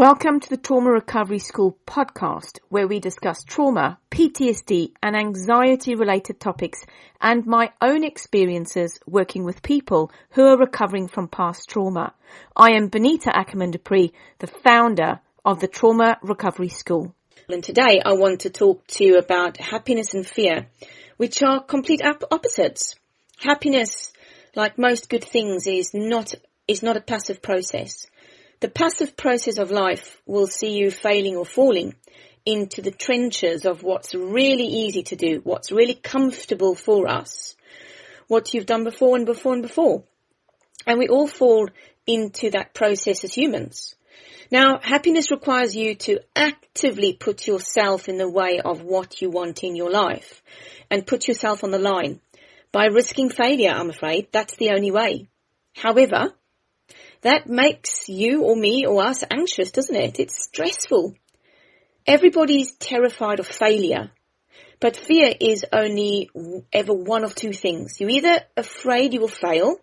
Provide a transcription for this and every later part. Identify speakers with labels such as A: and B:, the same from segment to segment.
A: Welcome to the Trauma Recovery School podcast, where we discuss trauma, PTSD, and anxiety related topics and my own experiences working with people who are recovering from past trauma. I am Benita Ackerman Dupree, the founder of the Trauma Recovery School. And today I want to talk to you about happiness and fear, which are complete opposites. Happiness, like most good things, is not, is not a passive process. The passive process of life will see you failing or falling into the trenches of what's really easy to do, what's really comfortable for us, what you've done before and before and before. And we all fall into that process as humans. Now, happiness requires you to actively put yourself in the way of what you want in your life and put yourself on the line by risking failure, I'm afraid. That's the only way. However, that makes you or me or us anxious, doesn't it? It's stressful. Everybody's terrified of failure. But fear is only ever one of two things. You're either afraid you will fail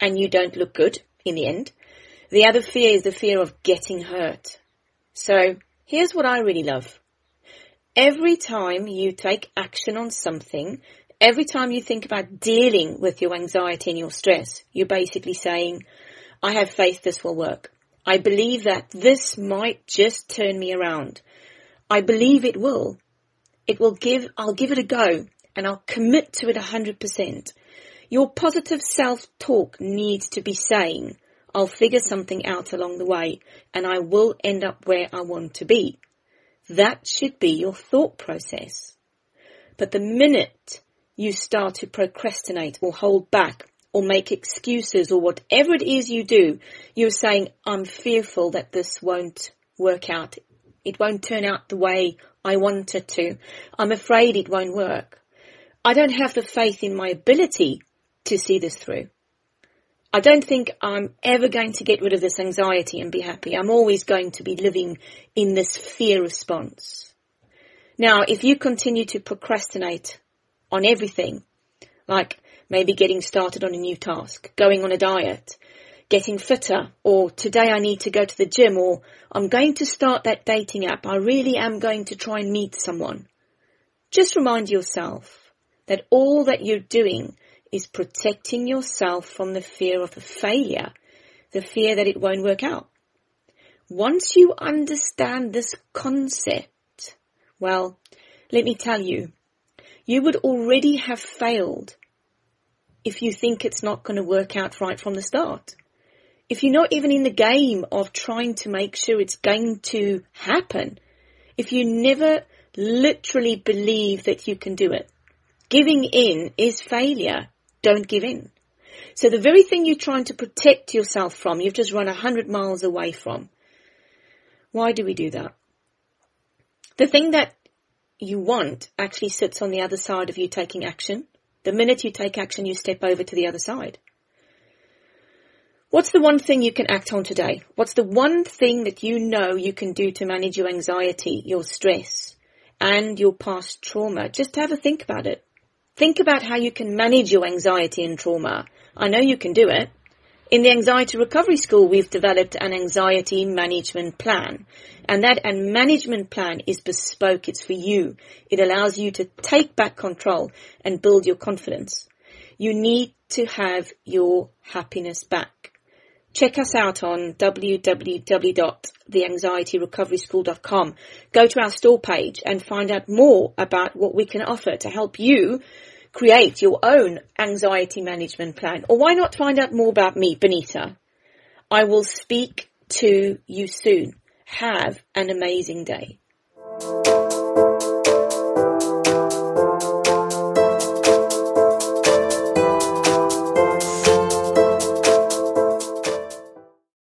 A: and you don't look good in the end. The other fear is the fear of getting hurt. So here's what I really love. Every time you take action on something, every time you think about dealing with your anxiety and your stress, you're basically saying, I have faith this will work. I believe that this might just turn me around. I believe it will. It will give, I'll give it a go and I'll commit to it a hundred percent. Your positive self-talk needs to be saying, I'll figure something out along the way and I will end up where I want to be. That should be your thought process. But the minute you start to procrastinate or hold back or make excuses or whatever it is you do, you're saying, I'm fearful that this won't work out. It won't turn out the way I want it to. I'm afraid it won't work. I don't have the faith in my ability to see this through. I don't think I'm ever going to get rid of this anxiety and be happy. I'm always going to be living in this fear response. Now, if you continue to procrastinate on everything, like maybe getting started on a new task, going on a diet, getting fitter, or today I need to go to the gym, or I'm going to start that dating app. I really am going to try and meet someone. Just remind yourself that all that you're doing is protecting yourself from the fear of a failure, the fear that it won't work out. Once you understand this concept, well, let me tell you, you would already have failed if you think it's not going to work out right from the start. If you're not even in the game of trying to make sure it's going to happen, if you never literally believe that you can do it, giving in is failure. Don't give in. So the very thing you're trying to protect yourself from, you've just run a hundred miles away from. Why do we do that? The thing that you want actually sits on the other side of you taking action. The minute you take action, you step over to the other side. What's the one thing you can act on today? What's the one thing that you know you can do to manage your anxiety, your stress, and your past trauma? Just have a think about it. Think about how you can manage your anxiety and trauma. I know you can do it. In the Anxiety Recovery School, we've developed an anxiety management plan. And that and management plan is bespoke. It's for you. It allows you to take back control and build your confidence. You need to have your happiness back. Check us out on www.theanxietyrecoveryschool.com. Go to our store page and find out more about what we can offer to help you create your own anxiety management plan. Or why not find out more about me, Benita? I will speak to you soon. Have an amazing day.